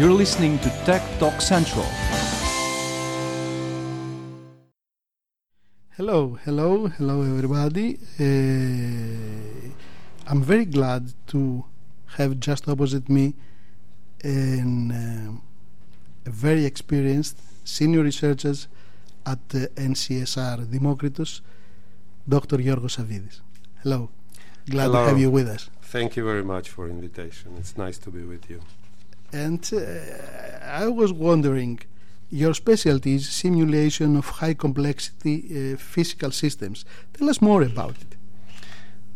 You're listening to Tech Talk Central. Hello, hello, hello, everybody. Uh, I'm very glad to have just opposite me an, uh, a very experienced senior researcher at the NCSR Democritus, Dr. Giorgos Savidis. Hello, glad Hello. to have you with us. Thank you very much for invitation. It's nice to be with you. And uh, I was wondering, your specialty is simulation of high complexity uh, physical systems. Tell us more about it.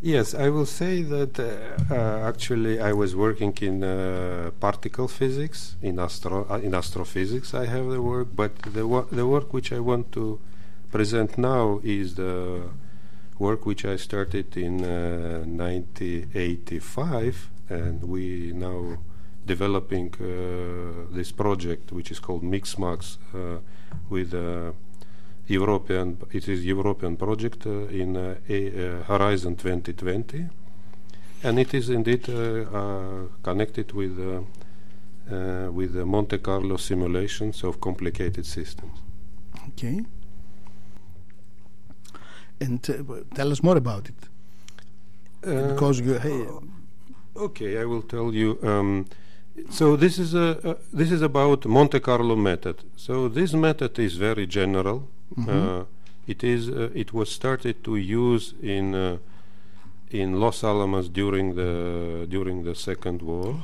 Yes, I will say that uh, uh, actually I was working in uh, particle physics, in astro uh, in astrophysics. I have the work, but the wo- the work which I want to present now is the work which I started in uh, 1985, and we now developing uh, this project which is called Mixmax uh, with uh, European. It is European project uh, in uh, a, uh, Horizon 2020, and it is indeed connected with uh, uh, with the Monte Carlo simulations of complicated systems. Okay. And uh, tell us more about it. Uh, because you, hey, Okay, I will tell you. Um, so this is a uh, this is about Monte Carlo method. So this method is very general. Uh, it is uh, it was started to use in uh, in Los Alamos during the during the Second War,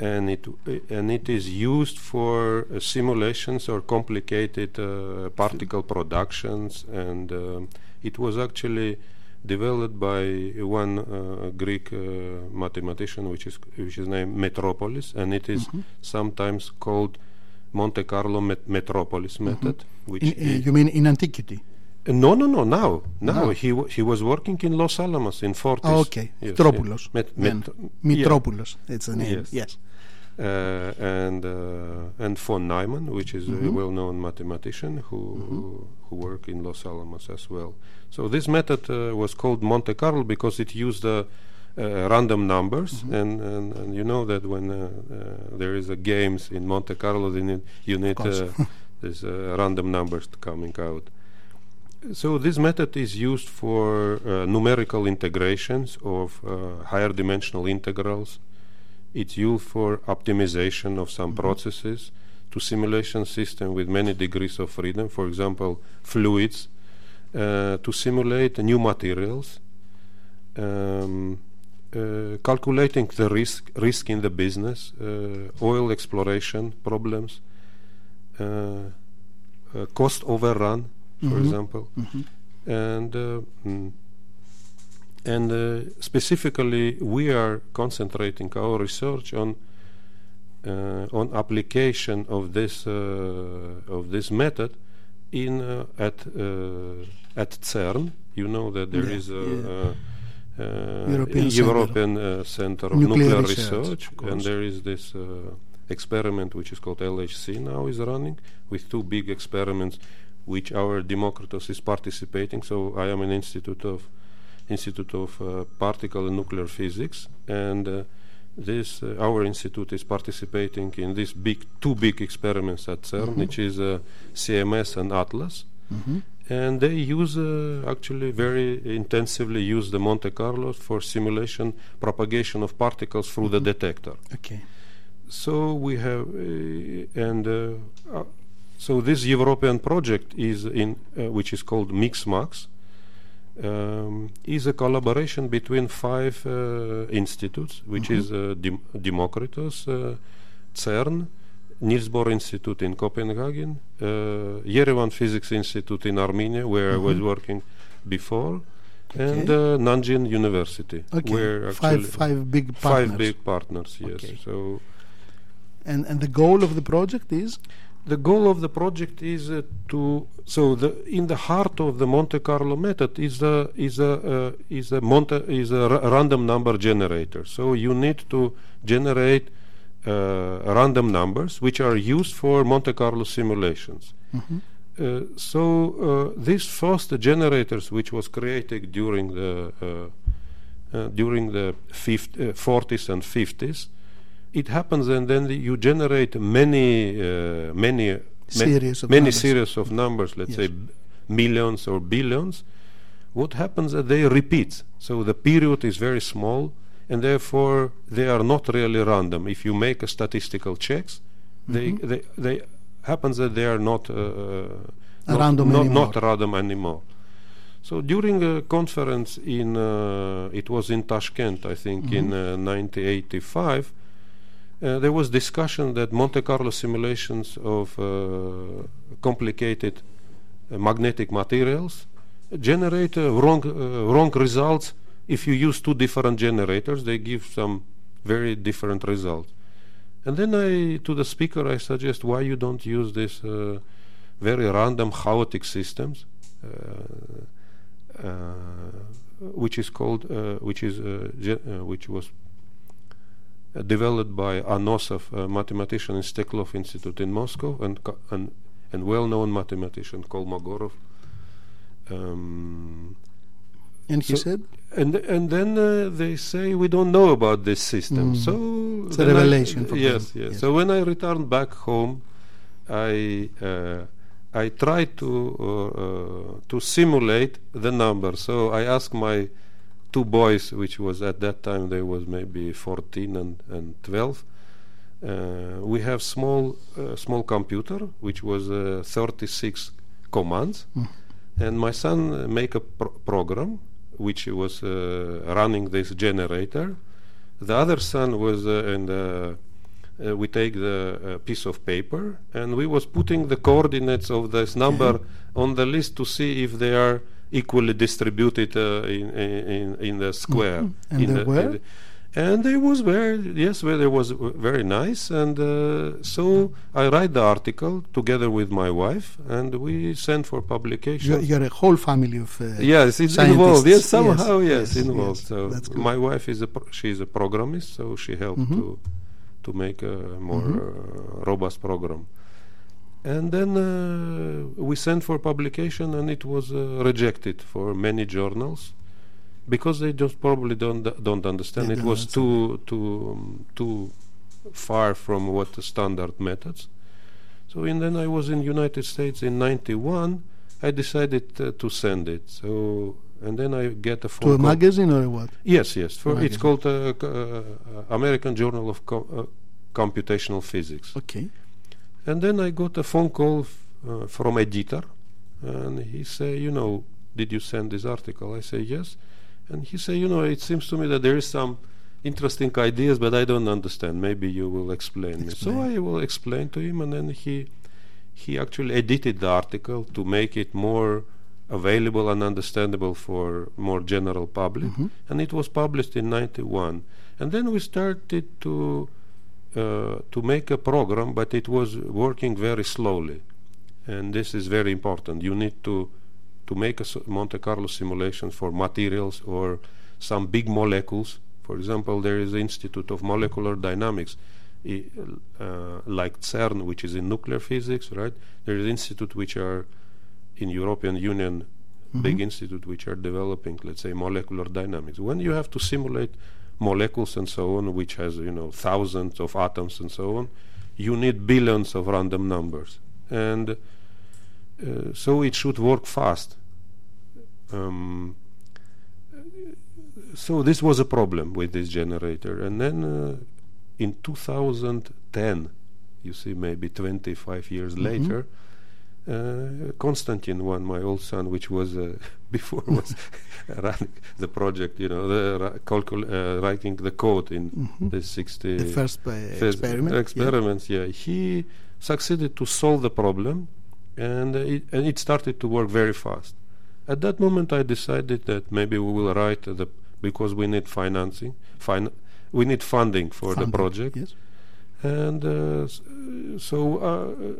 and it and it is used for uh, simulations or complicated uh, particle productions, and um it was actually developed by one uh, Greek uh, mathematician, which is which is named Metropolis, and it is sometimes called Monte Carlo met- Metropolis method. Which in, uh, you mean in antiquity? uh, no, no, no. Now, now Now. he w- he was working in Los Alamos in 40s. Oh, okay. Yes, yes. Met- met- Mitropoulos. It's the name. Yes. Yes. Uh, and uh, and von Neumann, which is a well-known mathematician who who, who worked in Los Alamos as well. So this method uh, was called Monte Carlo because it used uh, uh, random numbers, and, and and you know that when uh, uh, there is a games in Monte Carlo, then it, you need uh, these uh, random numbers coming out. So this method is used for uh, numerical integrations of uh, higher dimensional integrals. It's used for optimization of some processes to simulation system with many degrees of freedom. For example, fluids uh, to simulate new materials, um, uh, calculating the risk risk in the business, uh, oil exploration problems, uh, uh, cost overrun, for example, and uh, mm, and uh, specifically we are concentrating our research on uh, on application of this uh, of this method in uh, at uh, at CERN. You know that there Yeah, is a, yeah. uh, uh, European Center. Uh, Center of Nuclear Nuclear, Research, Research, and there is this uh, experiment which is called LHC now is running with two big experiments which our Democritus is participating. So I am an institute of Institute of uh, Particle and Nuclear Physics, and uh, this uh, our institute is participating in these big two big experiments at CERN, which is uh, CMS and Atlas, and they use uh, actually very intensively use the Monte Carlo for simulation propagation of particles through the detector. Okay. so we have uh, and uh, uh, so this European project is in uh, which is called Mixmax um, is a collaboration between five uh, institutes, which is uh, Dem- Democritus, uh, CERN, Niels Bohr Institute in Copenhagen, uh, Yerevan Physics Institute in Armenia, where I was working before, and Okay. uh, Nanjing University, Okay. where five five big partners. five big partners. Yes, Okay. so. And and the goal of the project is The goal of the project is uh, to so the in the heart of the Monte Carlo method is a is a uh, is a Monte is a random number generator. So you need to generate uh, random numbers which are used for Monte Carlo simulations. Uh, so uh, these first generators, which was created during the uh, uh, during the fifth, uh, 40s and 50s, it happens, and then you generate many, uh, many, ma- Series of many numbers. series of numbers. Let's Yes. say b- millions or billions. What happens that they repeat. So the period is very small, and therefore they are not really random. If you make a statistical checks, they Mhm. they they happens that they are not uh, not, Random not, anymore. not random anymore. So during a conference in uh, it was in Tashkent, I think, in uh, 1985, uh, there was discussion that Monte Carlo simulations of uh, complicated uh, magnetic materials generate uh, wrong uh, wrong results. If you use two different generators, they give some very different results. And then I, to the speaker, I suggest why you don't use this uh, very random, chaotic systems, which is called, which is, which was developed by Anosov, a mathematician in Steklov Institute in Moscow, and and, and well-known mathematician Kolmogorov. Um, And he So- said, and and then uh, they say we don't know about this system. Mm. So It's a I- revelation for yes, yes, Yes. So when I returned back home, I uh, I tried to uh, uh, to simulate the number. So I asked my two boys, which was at that time they was maybe 14 and and 12. Uh, we have small uh, small computer which was uh, 36 commands Mm. and my son uh, make a pro- program which was uh, running this generator the other son was uh, and uh, uh, we take the uh, piece of paper and we was putting the coordinates of this number on the list to see if they are equally distributed uh, in, in in the square Mhm. And in they the- were? and they was very yes well, it was very nice and uh, so i write the article together with my wife and we send for publication you're, you're a whole family of. Uh, yes it's scientists. involved yes Yes, somehow yes, yes, involved yes. so That's good. my wife is a pro- she's a programmist so she helped Mhm. to to make a more Mhm. uh, robust program and then uh, we sent for publication and it was uh, rejected for many journals because they just probably don't don't understand They it don't was understand. too too um, too far from what the standard methods so and then I was in United States in 91 I decided uh, to send it so and then I get a phone to a magazine or what? Yes, yes. For it's called uh, uh, American Journal of Co- uh, Computational Physics. Okay. And then I got a phone call uh, from editor, and he say, you know, did you send this article? I say yes, and he say, you know, it seems to me that there is some interesting ideas, but I don't understand. Maybe you will explain, me. So I will explain to him, and then he he actually edited the article to make it more available and understandable for more general public Mhm. and it was published in 91 and then we started to to make a program but it was working very slowly. And this is very important. You need to to make a Monte Carlo simulation for materials or some big molecules. For example there is the Institute of Molecular Dynamics i- uh, like CERN which is in nuclear physics right? There is institute which are in European Union big Mhm. institute which are developing let's say molecular dynamics. When you have to simulate molecules and so on which has you know thousands of atoms and so on you need billions of random numbers. And uh, so it should work fast. Um, so this was a problem with this generator. And then uh, in 2010 you see maybe 25 years Mhm. later uh, Konstantin one my old son which was uh, before was running the project you know the ra- calcul- uh, writing the code in Mhm. the 60 The first first experiment. experiments yeah he succeeded to solve the problem and uh, it, and it started to work very fast at that moment i decided that maybe we will write the because we need financing fin- we need funding for the project Yes. And uh, so uh,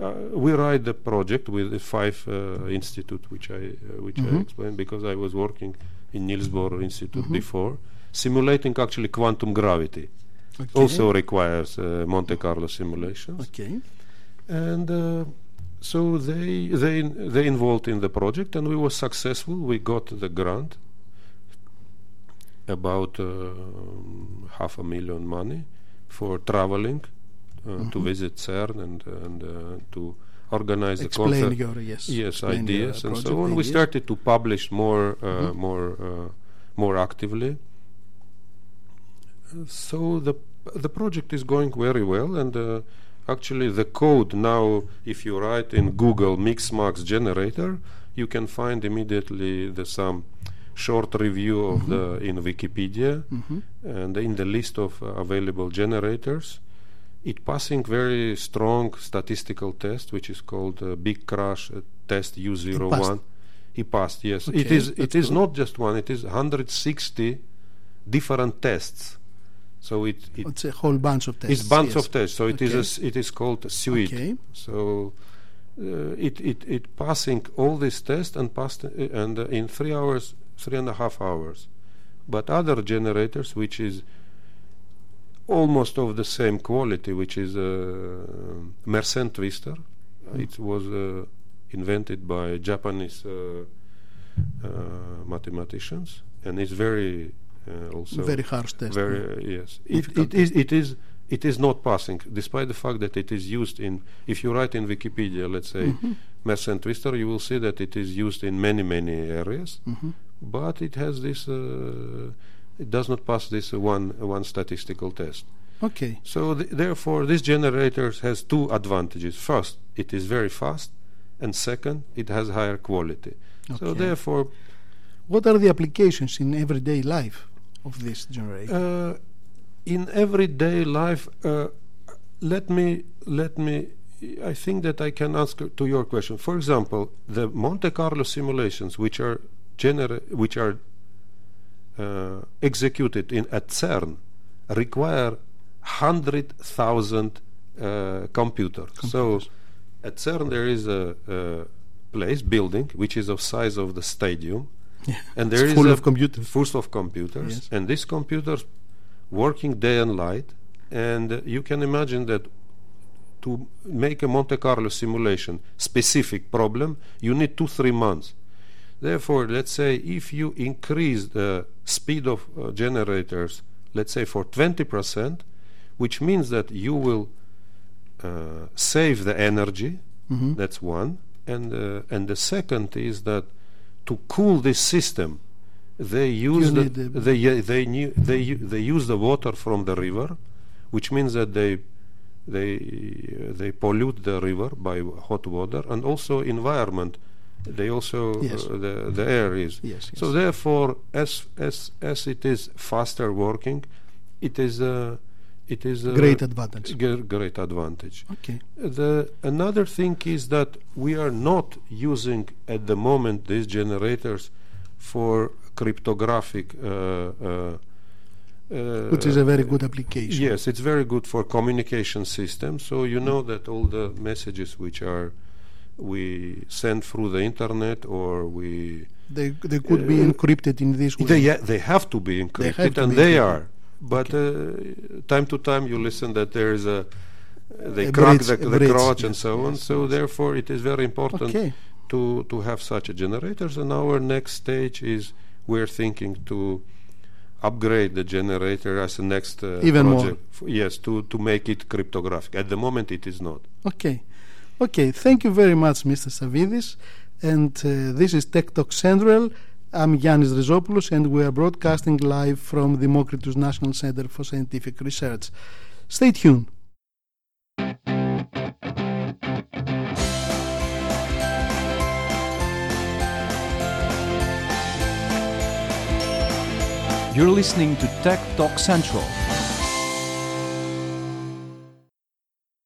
uh, we write the project with the five uh, institute which I uh, which I Mhm. explained because I was working in Niels Bohr Institute Mhm. before simulating actually quantum gravity Okay. also requires uh, Monte Carlo simulations Okay. and uh, so they they they involved in the project and we were successful we got the grant about uh, half a million money for traveling uh, to Mhm. visit CERN and and uh, to organize the Explain conference. your yes. Yes, ideas and so on. We started to publish more, uh, Mhm. more, uh, more actively. So the the project is going very well, and uh, actually the code now, if you write in Google Mixmax generator, you can find immediately the some short review of Mhm. the in Wikipedia Mhm. and in the list of uh, available generators. It passing very strong statistical test, which is called uh, Big Crush uh, Test U01. passed. He passed, yes. it Okay, is. It good. not just one. It is 160 different tests. So it, it It's a whole bunch of tests. it's bunch yes. of tests. So it is a Okay. it is called a suite. Okay. So uh, it, it it passing all these tests and passed uh, and uh, in three hours, three and a half hours. But other generators, which is almost of the same quality, which is uh, Mersenne twister. Mm. It was uh, invented by Japanese uh, uh, mathematicians, and it's very uh, also very harsh test. very uh, yes. It, it is it is it is not passing, despite the fact that it is used in. If you write in Wikipedia, let's say Mhm. Mersenne twister, you will see that it is used in many many areas, Mhm. but it has this. Uh, it does not pass this one one statistical test. Okay. So th- therefore, this generator has two advantages. First, it is very fast, and second, it has higher quality. Okay. So therefore, What are the applications in everyday life of this generator? uh, in everyday life, uh, let me let me. I think that I can answer to your question. For example, the Monte Carlo simulations, which are genera- which are uh, executed in at CERN, require hundred thousand uh, computers. So Computers. at CERN there is a, a place building which is of size of the stadium, Yeah. and It's there is full of computers. full of computers, Yes. and these computers working day and night, and uh, you can imagine that to make a Monte Carlo simulation specific problem, you need two three months. Therefore, let's say if you increase the speed of uh, generators, let's say for 20%, which means that you will uh, save the energy. Mhm. That's one, and uh, and the second is that to cool this system, they use the, the- they they they they use the water from the river, which means that they they uh, they pollute the river by hot water and also environment. They also Yes. uh, the the air is Yes. yes. so therefore, as as as it is faster working, it is a it is a Great advantage. g- great advantage. Okay. The another thing is that we are not using at the moment these generators for cryptographic. Uh, uh, uh, Which is a very good application. Yes, it's very good for communication systems. So you know that all the messages which are we send through the internet or we They they could be Uh, encrypted in this way. they they have to be encrypted have to and be they encrypted. are. But uh, time to time you listen that there is a they A crack bridge- the, the bridge, crotch and yes, so on. yes, So yes. therefore it is very important okay. to to have such a generators. And our next stage is we're thinking to upgrade the generator as the next uh, Even more. F- yes, to to make it cryptographic. At the moment it is not. Okay. Okay. Thank you very much, Mr. Savidis. And uh, this is Tech Talk Central. I'm Yanis Rizopoulos, and we are broadcasting live from the Democritus National Center for Scientific Research. Stay tuned. You're listening to Tech Talk Central.